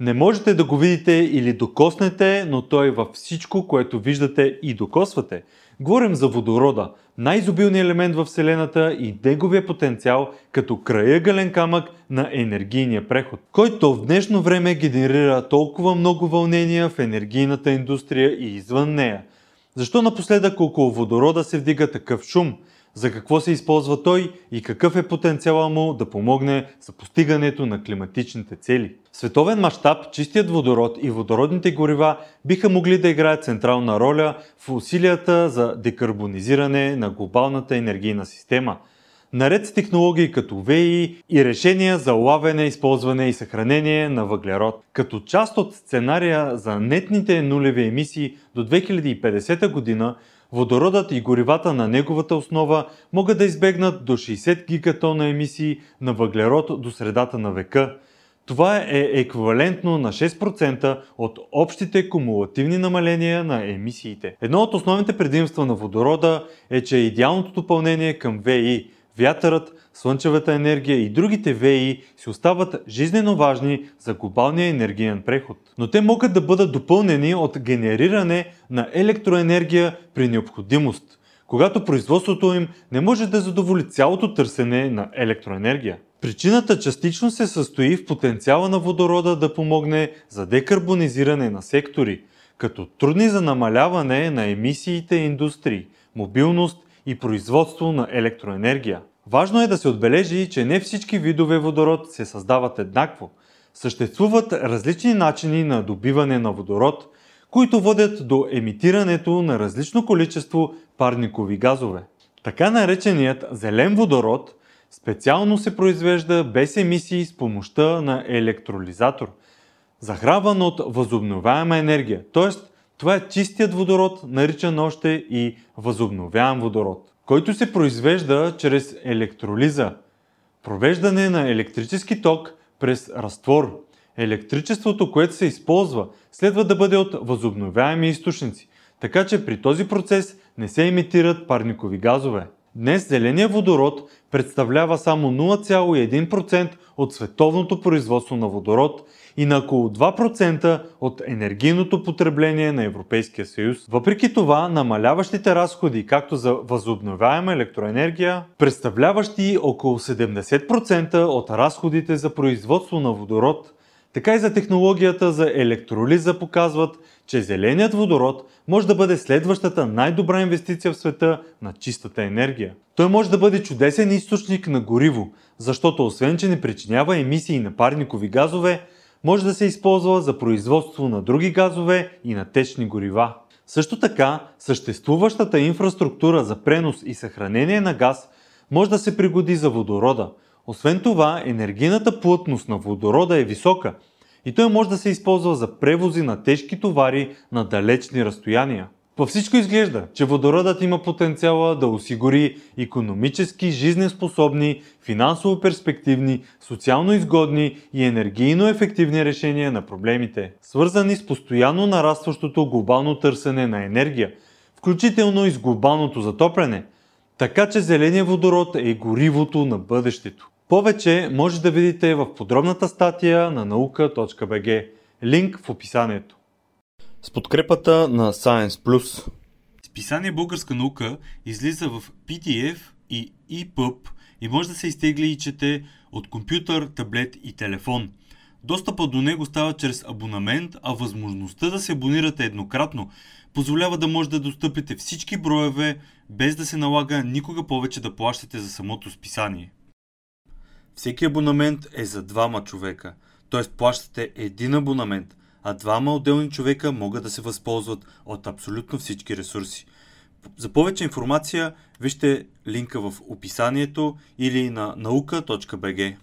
Не можете да го видите или докоснете, но той е във всичко, което виждате и докосвате. Говорим за водорода, най-изобилният елемент в Вселената и неговия потенциал като краягален камък на енергийния преход, който в днешно време генерира толкова много вълнения в енергийната индустрия и извън нея. Защо напоследък около водорода се вдига такъв шум – за какво се използва той и какъв е потенциала му да помогне за постигането на климатичните цели. В световен мащаб чистият водород и водородните горива биха могли да играят централна роля в усилията за декарбонизиране на глобалната енергийна система – наред с технологии като ВИ и решения за улавяне, използване и съхранение на въглерод. Като част от сценария за нетните нулеви емисии до 2050 година, водородът и горивата на неговата основа могат да избегнат до 60 гигатона емисии на въглерод до средата на века. Това е еквивалентно на 6% от общите кумулативни намаления на емисиите. Едно от основните предимства на водорода е, че е идеалното допълнение към ВИ. Вятърът, слънчевата енергия и другите ВИ си остават жизнено важни за глобалния енергиен преход. Но те могат да бъдат допълнени от генериране на електроенергия при необходимост, когато производството им не може да задоволи цялото търсене на електроенергия. Причината частично се състои в потенциала на водорода да помогне за декарбонизиране на сектори, като трудни за намаляване на емисиите индустрии, мобилност и производство на електроенергия. Важно е да се отбележи, че не всички видове водород се създават еднакво. Съществуват различни начини на добиване на водород, които водят до емитирането на различно количество парникови газове. Така нареченият зелен водород специално се произвежда без емисии с помощта на електролизатор, захранван от възобновяема енергия, т.е. това е чистият водород, наричан още и възобновяем водород който се произвежда чрез електролиза, провеждане на електрически ток през разтвор. Електричеството, което се използва, следва да бъде от възобновяеми източници, така че при този процес не се имитират парникови газове. Днес зеления водород представлява само 0,1% от световното производство на водород и на около 2% от енергийното потребление на Европейския съюз. Въпреки това, намаляващите разходи както за възобновяема електроенергия, представляващи около 70% от разходите за производство на водород, така и за технологията за електролиза показват, че зеленият водород може да бъде следващата най-добра инвестиция в света на чистата енергия. Той може да бъде чудесен източник на гориво, защото освен, че не причинява емисии на парникови газове, може да се използва за производство на други газове и на течни горива. Също така, съществуващата инфраструктура за пренос и съхранение на газ може да се пригоди за водорода. Освен това, енергийната плътност на водорода е висока и той може да се използва за превози на тежки товари на далечни разстояния. По всичко изглежда, че водородът има потенциала да осигури економически жизнеспособни, финансово перспективни, социално изгодни и енергийно ефективни решения на проблемите, свързани с постоянно нарастващото глобално търсене на енергия, включително и с глобалното затопляне. Така че зеления водород е горивото на бъдещето. Повече може да видите в подробната статия на наука.bg. Линк в описанието с подкрепата на Science+. Списание Българска наука излиза в PDF и EPUB и може да се изтегли и чете от компютър, таблет и телефон. Достъпа до него става чрез абонамент, а възможността да се абонирате еднократно позволява да може да достъпите всички броеве, без да се налага никога повече да плащате за самото списание. Всеки абонамент е за двама човека, т.е. плащате един абонамент, а двама отделни човека могат да се възползват от абсолютно всички ресурси. За повече информация вижте линка в описанието или на наука.bg.